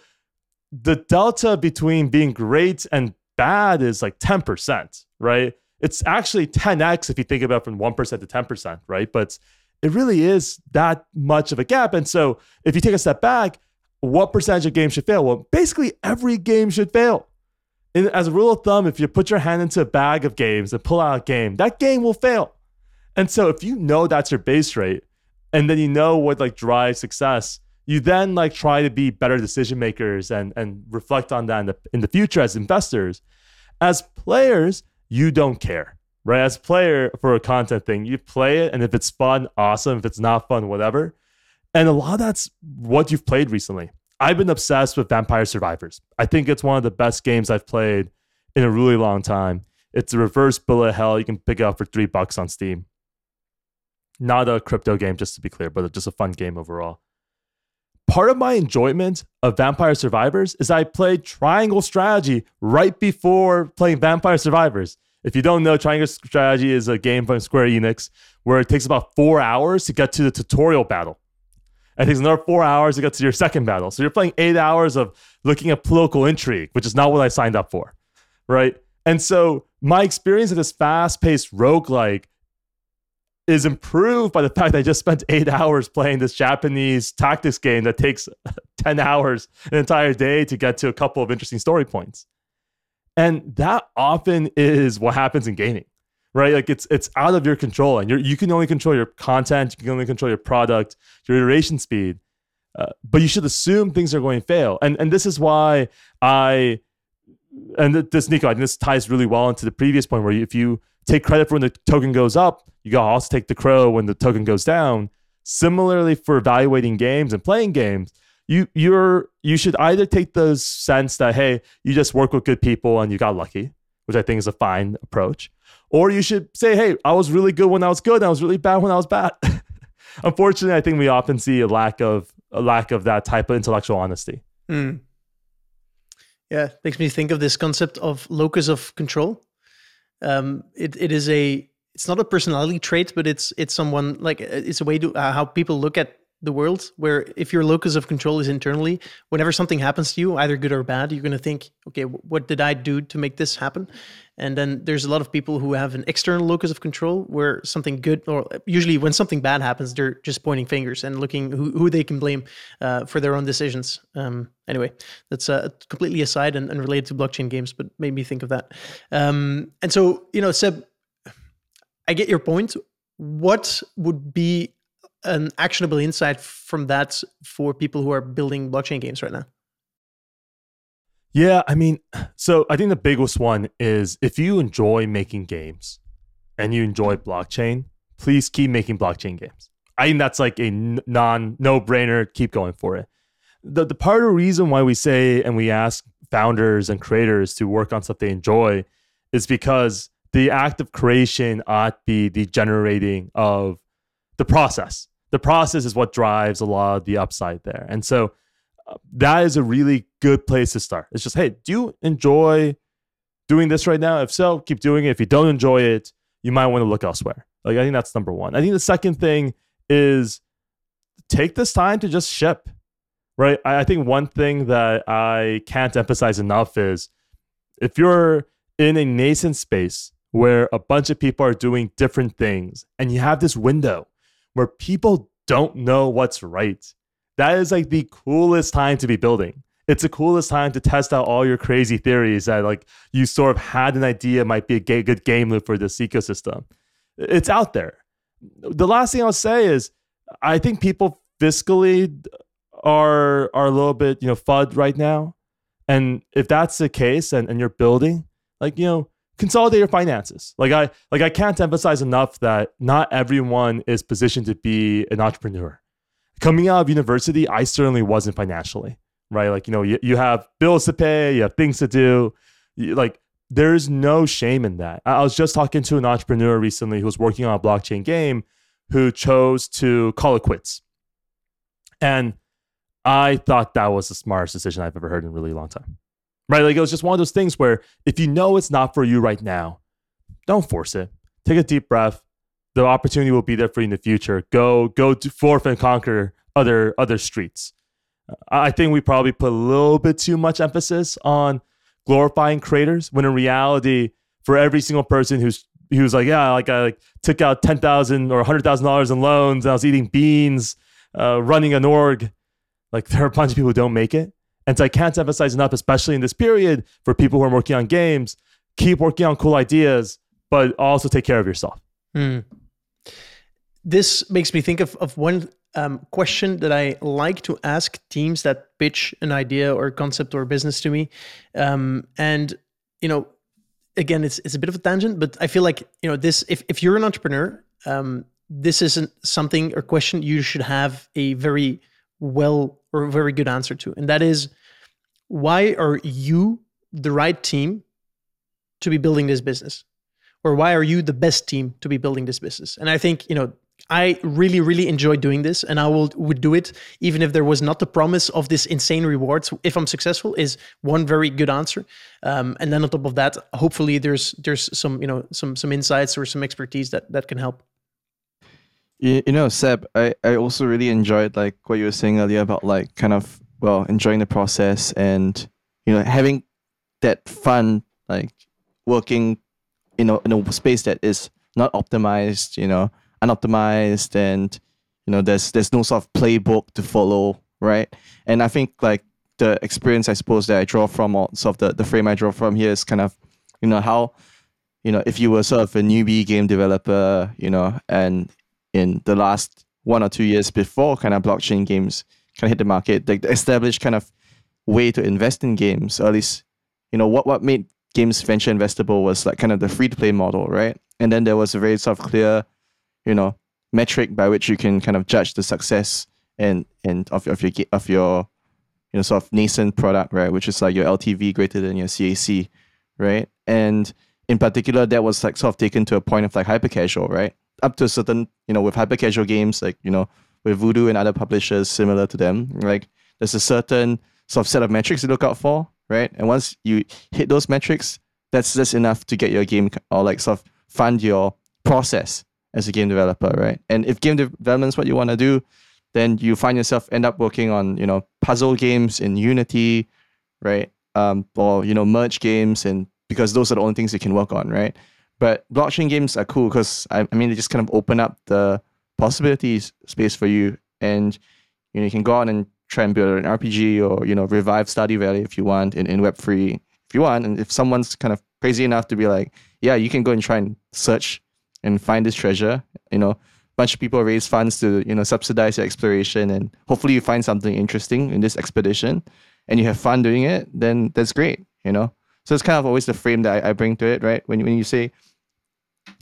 the delta between being great and bad is like 10%, right? It's actually 10x if you think about from 1% to 10%, right? But it really is that much of a gap. And so if you take a step back, what percentage of games should fail? Well, basically every game should fail. And as a rule of thumb, if you put your hand into a bag of games and pull out a game, that game will fail. And so if you know that's your base rate, and then you know what like drives success, you then like try to be better decision makers and and reflect on that in the in the future as investors. As players, you don't care, right? As player for a content thing, you play it, and if it's fun, awesome. If it's not fun, whatever. And a lot of that's what you've played recently. I've been obsessed with Vampire Survivors. I think it's one of the best games I've played in a really long time. It's a reverse bullet hell. You can pick up for three bucks on Steam. Not a crypto game, just to be clear, but just a fun game overall. Part of my enjoyment of Vampire Survivors is I played Triangle Strategy right before playing Vampire Survivors. If you don't know, Triangle Strategy is a game from Square Enix where it takes about four hours to get to the tutorial battle. And it takes another four hours to get to your second battle. So you're playing eight hours of looking at political intrigue, which is not what I signed up for. Right. And so my experience of this fast paced roguelike is improved by the fact that I just spent eight hours playing this Japanese tactics game that takes [LAUGHS] 10 hours an entire day to get to a couple of interesting story points. And that often is what happens in gaming right? Like it's it's out of your control, and you you can only control your content, you can only control your product, your iteration speed. Uh, but you should assume things are going to fail, and and this is why I and this Nico, I think this ties really well into the previous point where if you take credit for when the token goes up, you gotta also take the crow when the token goes down. Similarly, for evaluating games and playing games, you you're you should either take the sense that hey, you just work with good people and you got lucky, which I think is a fine approach, or you should say, hey, I was really good when I was good, and I was really bad when I was bad. [LAUGHS] Unfortunately, I think we often see a lack of a lack of that type of intellectual honesty. Mm. Yeah, makes me think of this concept of locus of control. Um, it, it is a it's not a personality trait, but it's it's someone like it's a way to uh, how people look at the world where if your locus of control is internally whenever something happens to you either good or bad you're going to think okay what did i do to make this happen? And then there's a lot of people who have an external locus of control where something good or usually when something bad happens they're just pointing fingers and looking who, who they can blame uh, for their own decisions. Um, anyway that's uh, completely aside and, and, related to blockchain games but made me think of that. Um, and so you know seb i get your point what would be an actionable insight from that for people who are building blockchain games right now? Yeah, I mean, so I think the biggest one is if you enjoy making games and you enjoy blockchain, please keep making blockchain games. I think that's like a non no brainer. Keep going for it. The the part of the reason why we say and we ask founders and creators to work on stuff they enjoy is because the act of creation ought be the generating of the process the process is what drives a lot of the upside there. And so uh, that is a really good place to start. It's just, hey, do you enjoy doing this right now? If so, keep doing it. If you don't enjoy it, you might want to look elsewhere. Like, I think that's number one. I think the second thing is take this time to just ship, right? I, I think one thing that I can't emphasize enough is if you're in a nascent space where a bunch of people are doing different things and you have this window where people don't know what's right. That is like the coolest time to be building. It's the coolest time to test out all your crazy theories that like you sort of had an idea might be a good game loop for this ecosystem. It's out there. The last thing I'll say is I think people fiscally are are a little bit, you know, fud right now. And if that's the case and, and you're building, like, you know, consolidate your finances. Like I like I can't emphasize enough that not everyone is positioned to be an entrepreneur. Coming out of university, I certainly wasn't financially, right? Like, you know, you, you have bills to pay, you have things to do. You, like there's no shame in that. I was just talking to an entrepreneur recently who was working on a blockchain game who chose to call it quits. And I thought that was the smartest decision I've ever heard in a really long time right? Like it was just one of those things where if you know it's not for you right now, don't force it. Take a deep breath. The opportunity will be there for you in the future. Go, go forth and conquer other other streets. I think we probably put a little bit too much emphasis on glorifying creators when in reality, for every single person who's who's like, yeah, like I like took out ten thousand or hundred thousand dollars in loans, and I was eating beans, uh, running an org. Like [LAUGHS] there are a bunch of people who don't make it, and so I can't emphasize enough, especially in this period for people who are working on games, keep working on cool ideas, but also take care of yourself. Mm. this makes me think of, of one um, question that I like to ask teams that pitch an idea or concept or business to me. Um, and, you know, again, it's, it's a bit of a tangent, but I feel like, you know, this, if, if you're an entrepreneur, um, this isn't something or question you should have a very well or a very good answer to. And that is, why are you the right team to be building this business? Or why are you the best team to be building this business? And I think, you know, I really, really enjoy doing this, and I will would do it even if there was not the promise of this insane rewards. If I'm successful, is one very good answer. Um, and then on top of that, hopefully there's there's some you know some some insights or some expertise that that can help. You, you know, Seb, I I also really enjoyed like what you were saying earlier about like kind of well enjoying the process and you know having that fun like working in a, in a space that is not optimized you know unoptimized and you know there's there's no sort of playbook to follow right? And i think like the experience i suppose that i draw from or sort of the, the frame i draw from here is kind of you know how you know if you were sort of a newbie game developer you know and in the last one or two years before kind of blockchain games kind of hit the market the established kind of way to invest in games or at least you know what what made games venture investable was like kind of the free to play model right? And then there was a very sort of clear you know metric by which you can kind of judge the success and and of, of your of your you know sort of nascent product right? Which is like your ltv greater than your cac right? And in particular that was like sort of taken to a point of like hyper casual right up to a certain you know with hyper casual games like you know with voodoo and other publishers similar to them like there's a certain sort of set of metrics to look out for right and once you hit those metrics that's that's enough to get your game or like sort of fund your process as a game developer, right? And if game development is what you want to do, then you find yourself end up working on you know puzzle games in Unity, right? Um, or you know merge games, and because those are the only things you can work on, right? But blockchain games are cool because I, I mean they just kind of open up the possibilities space for you, and you know you can go out and try and build an RPG or you know revive Stardew Valley if you want in, in Web three if you want, and if someone's kind of crazy enough to be like, yeah, you can go and try and search and find this treasure. You know, a bunch of people raise funds to you know subsidize your exploration, and hopefully you find something interesting in this expedition, and you have fun doing it. Then that's great. You know, so it's kind of always the frame that I, I bring to it, right? When when you say,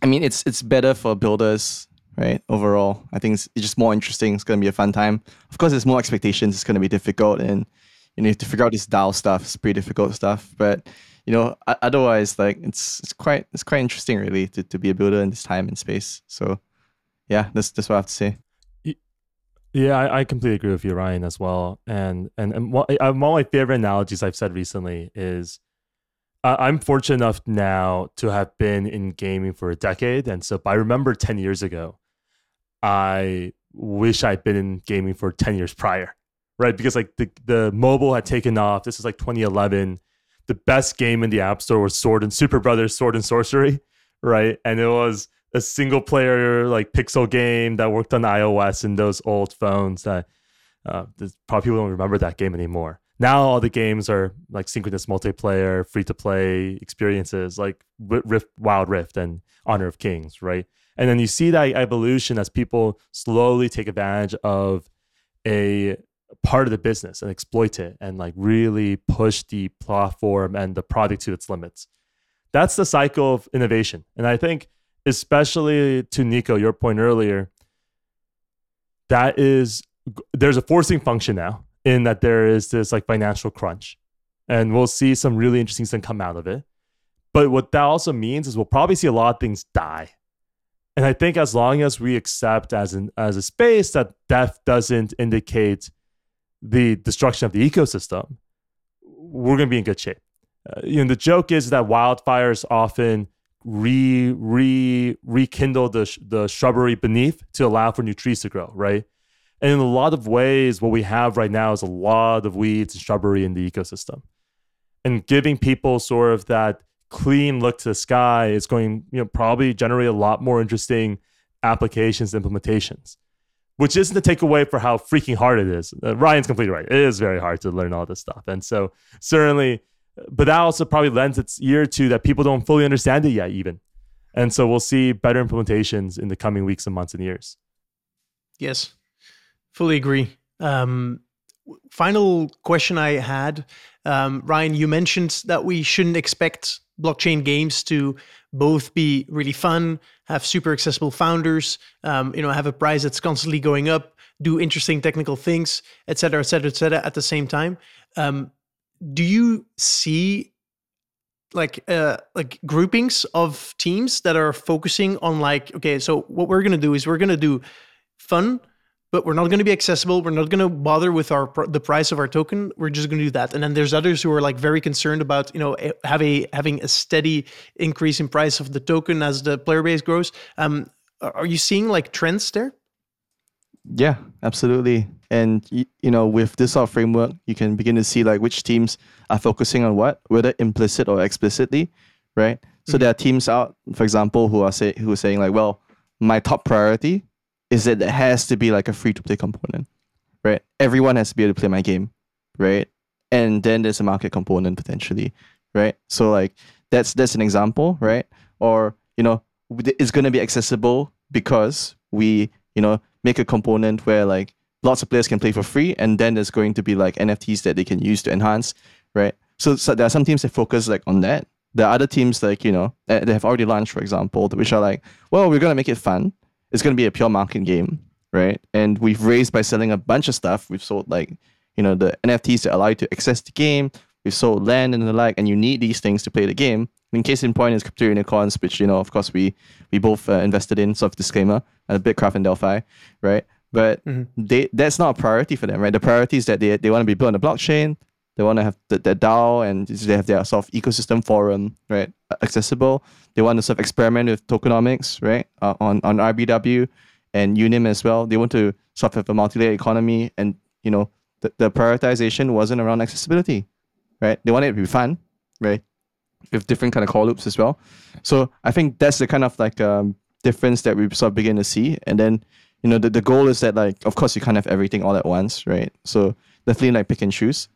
I mean, it's it's better for builders. Right. Overall, I think it's, it's just more interesting. It's gonna be a fun time. Of course, there's more expectations. It's gonna be difficult, and you know, to figure out this DAO stuff. It's pretty difficult stuff. But you know, otherwise, like it's it's quite it's quite interesting, really, to, to be a builder in this time and space. So, yeah, that's that's what I have to say. Yeah, I, I completely agree with you, Ryan, as well. And and and one, one of my favorite analogies I've said recently is uh, I'm fortunate enough now to have been in gaming for a decade, and so I remember ten years ago, I wish I'd been in gaming for ten years prior, right? Because like the the mobile had taken off. This is like 2011 the best game in the App Store was Sword and Super Brothers Sword and Sworcery, right? And it was a single player like pixel game that worked on iOS and those old phones that uh, probably people don't remember that game anymore. Now all the games are like synchronous multiplayer, free to play experiences like Rift, Wild Rift, and Honor of Kings, right? And then you see that evolution as people slowly take advantage of a part of the business and exploit it and like really push the platform and the product to its limits. That's the cycle of innovation. And I think, especially to Nico, your point earlier, that is, there's a forcing function now in that there is this like financial crunch. And we'll see some really interesting things come out of it. But what that also means is we'll probably see a lot of things die. And I think as long as we accept as an as a space that death doesn't indicate the destruction of the ecosystem, we're going to be in good shape. Uh, you know, the joke is that wildfires often re re rekindle the sh- the shrubbery beneath to allow for new trees to grow, right? And in a lot of ways, what we have right now is a lot of weeds and shrubbery in the ecosystem, and giving people sort of that clean look to the sky is going, you know, probably generate a lot more interesting applications and implementations which isn't to takeaway for how freaking hard it is. Uh, Ryan's completely right. It is very hard to learn all this stuff. And so certainly, but that also probably lends its ear to that people don't fully understand it yet, even. And so we'll see better implementations in the coming weeks and months and years. Yes, fully agree. Um, final question I had, um, Ryan, you mentioned that we shouldn't expect blockchain games to both be really fun, have super accessible founders, um, you know, have a price that's constantly going up, do interesting technical things, et cetera, et cetera, et cetera, at the same time. Um, do you see like uh like groupings of teams that are focusing on like okay so what we're to do is we're to do fun but we're not going to be accessible. We're not going to bother with our the price of our token. We're just going to do that. And then there's others who are like very concerned about you know eh, have a having a steady increase in price of the token as the player base grows. Um are you seeing like trends there? Yeah absolutely. And you, you know with this sort of framework you can begin to see like which teams are focusing on what whether implicit or explicitly right? So mm-hmm. there are teams out for example who are say who are saying like well my top priority is that it has to be like a free to play component right everyone has to be able to play my game right and then there's a market component potentially right so like that's that's an example right or you know it's going to be accessible because we you know make a component where like lots of players can play for free, and then there's going to be like NFTs that they can use to enhance, right? So, so there are some teams that focus like on that. There are other teams like you know eh, that have already launched, for example, which are like, well, we're gonna make it fun. It's gonna be a pure market game, right? And we've raised by selling a bunch of stuff. We've sold like you know the NFTs that allow you to access the game. We've sold land and the like, and you need these things to play the game. In case in point is Crypto Unicorns, which you know, of course, we we both uh, invested in. Sort of disclaimer, at BITKRAFT and Delphi, right? but mm-hmm. they that's not a priority for them, right? The priority is that they, they want to be built on the blockchain. They want to have the, the DAO and they have their sort of ecosystem forum, right? Accessible. They want to sort of experiment with tokenomics, right? Uh, on on RBW and Unim as well. They want to sort of have a multi-layer economy, and you know the, the prioritization wasn't around accessibility, right? They wanted it to be fun, right? With different kind of core loops as well. So I think that's the kind of like um, difference that we sort of begin to see, and then you know the, the goal is that like of course you can't have everything all at once right so definitely like pick and choose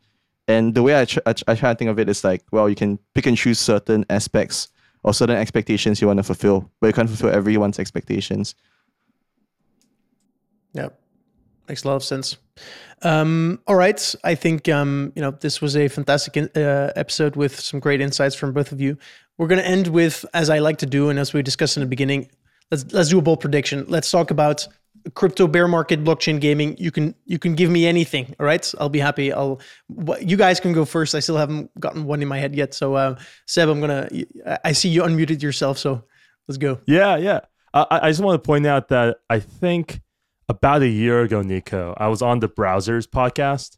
and the way I, tr- I, tr- I try to think of it is like well you can pick and choose certain aspects or certain expectations you want to fulfill but you can't fulfill everyone's expectations. Yep. Makes a lot of sense. Um, all right. I think um, you know this was a fantastic in- uh, episode with some great insights from both of you. We're going to end with as i like to do and as we discussed in the beginning let's let's do a bold prediction. Let's talk about crypto bear market blockchain gaming you can you can give me anything all right? I'll be happy. I'll you guys can go first. I still haven't gotten one in my head yet. So uh, seb i'm gonna i see you unmuted yourself so let's go. Yeah yeah. I, I just want to point out that i think about a year ago nico i was on the browsers podcast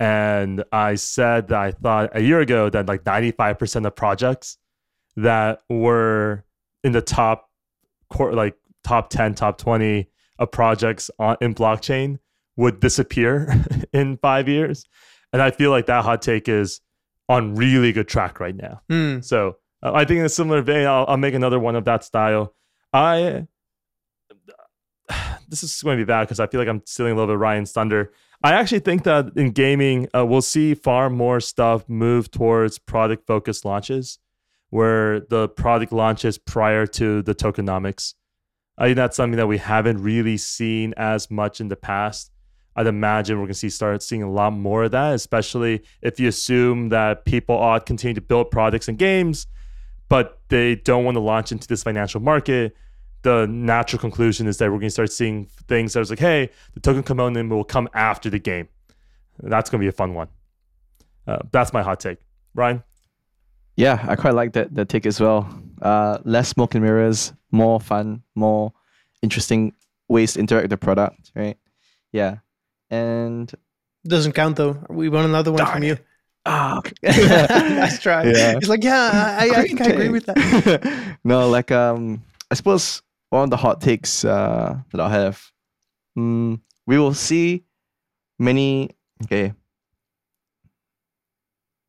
and i said that i thought a year ago that like 95% of projects that were in the top like top 10 top 20 of projects on in blockchain would disappear [LAUGHS] in five years. And I feel like that hot take is on really good track right now. Mm. So uh, I think in a similar vein, I'll, I'll make another one of that style. I [SIGHS] this is going to be bad because I feel like I'm stealing a little bit of Ryan's thunder. I actually think that in gaming, uh, we'll see far more stuff move towards product focused launches, where the product launches prior to the tokenomics. I think that's something that we haven't really seen as much in the past. I'd imagine we're going to see start seeing a lot more of that, especially if you assume that people ought to continue to build products and games, but they don't want to launch into this financial market. The natural conclusion is that we're going to start seeing things that was like, hey, the token component will come after the game. That's going to be a fun one. Uh, that's my hot take. Ryan? Yeah, I quite like that that take as well. Uh, less smoke and mirrors, more fun, more interesting ways to interact with the product, right? Yeah, and doesn't count though. We want another one from you. Ah, oh, [LAUGHS] nice try. [LAUGHS] Yeah. He's like, yeah, I, I think I agree with that. [LAUGHS] no, like um, I suppose one of the hot takes uh, that I'll have. Mm, we will see many. Okay.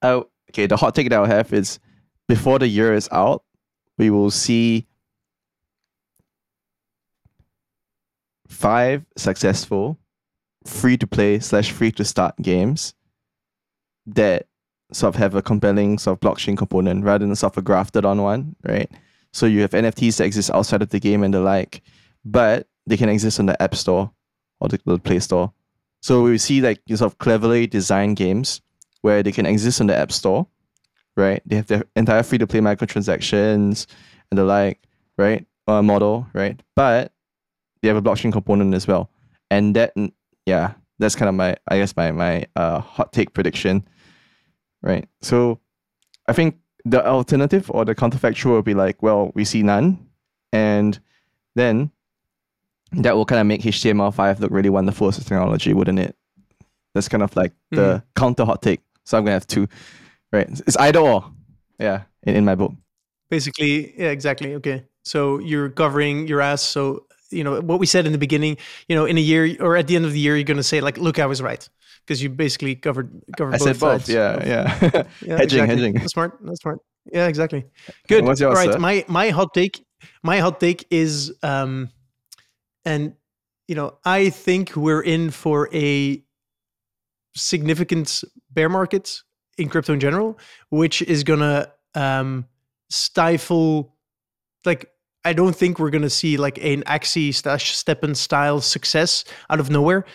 Oh, okay. The hot take that I'll have is before the year is out, we will see five successful free to play slash free to start games that sort of have a compelling sort of blockchain component rather than sort of a grafted on one, right? So you have NFTs that exist outside of the game and the like, but they can exist on the App Store or the, the Play Store. So we see like sort of cleverly designed games where they can exist on the App Store, right? They have their entire free to play microtransactions and the like, right? Uh, model, right? But they have a blockchain component as well. And that, yeah, that's kind of my, I guess, my, my uh, hot take prediction, right? So I think the alternative or the counterfactual will be like, well, we see none. And then that will kind of make HTML5 look really wonderful as a technology, wouldn't it? That's kind of like the mm. counter hot take. So I'm gonna have two, right? It's either or, yeah, in, in my book. Basically, yeah, exactly. Okay, so you're covering your ass. So you know what we said in the beginning. You know, in a year or at the end of the year, you're gonna say like, "Look, I was right," because you basically covered covered. I both said both. Yeah, yeah. [LAUGHS] yeah. [LAUGHS] hedging, exactly. hedging. That's smart. That's smart. Yeah, exactly. Good. What's yours, All right, sir? my my hot take. My hot take is um and, you know, I think we're in for a significant bear market in crypto in general, which is going to um, stifle, like, I don't think we're going to see like an Axie slash STEPN style success out of nowhere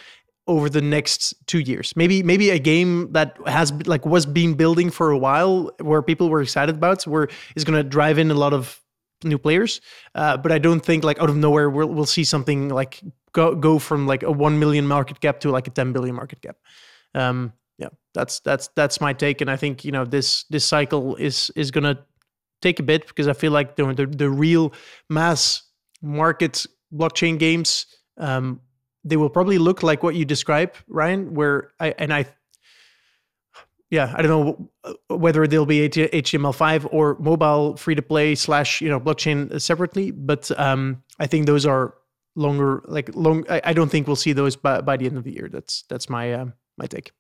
over the next two years. Maybe maybe a game that has like was being building for a while where people were excited about, where is going to drive in a lot of new players. Uh, but I don't think like out of nowhere we'll we'll see something like go go from like a one million market cap to like a ten billion market cap. Um, yeah, that's that's that's my take, and I think you know this this cycle is is gonna take a bit because I feel like the the, the real mass market blockchain games um, they will probably look like what you describe, Ryan. Where I and I yeah, I don't know uh, whether they'll be HTML5 or mobile free to play slash you know blockchain separately, but um, I think those are longer like long. I, I, don't think we'll see those by, by the end of the year. That's that's my uh, my take.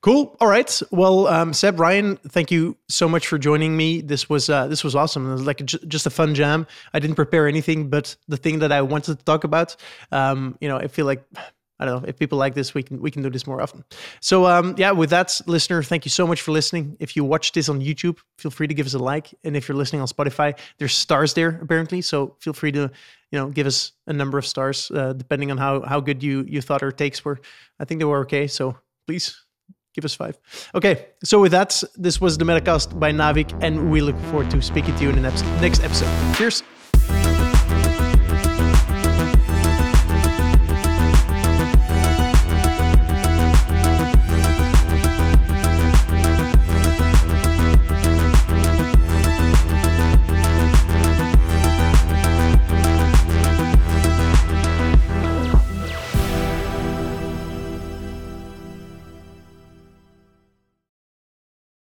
Cool. All right. Well, um, Seb, Ryan, thank you so much for joining me. This was uh, this was awesome. It was like a, just a fun jam. I didn't prepare anything, but the thing that I wanted to talk about, um, you know, I feel like I don't know if people like this, we can we can do this more often. So um, yeah, with that, listener, thank you so much for listening. If you watch this on YouTube, feel free to give us a like, and if you're listening on Spotify, there's stars there apparently, so feel free to you know give us a number of stars uh, depending on how how good you you thought our takes were. I think they were okay, so please give us five. Okay, so with that, this was the Metacast by Naavik, and we look forward to speaking to you in the next episode. Cheers.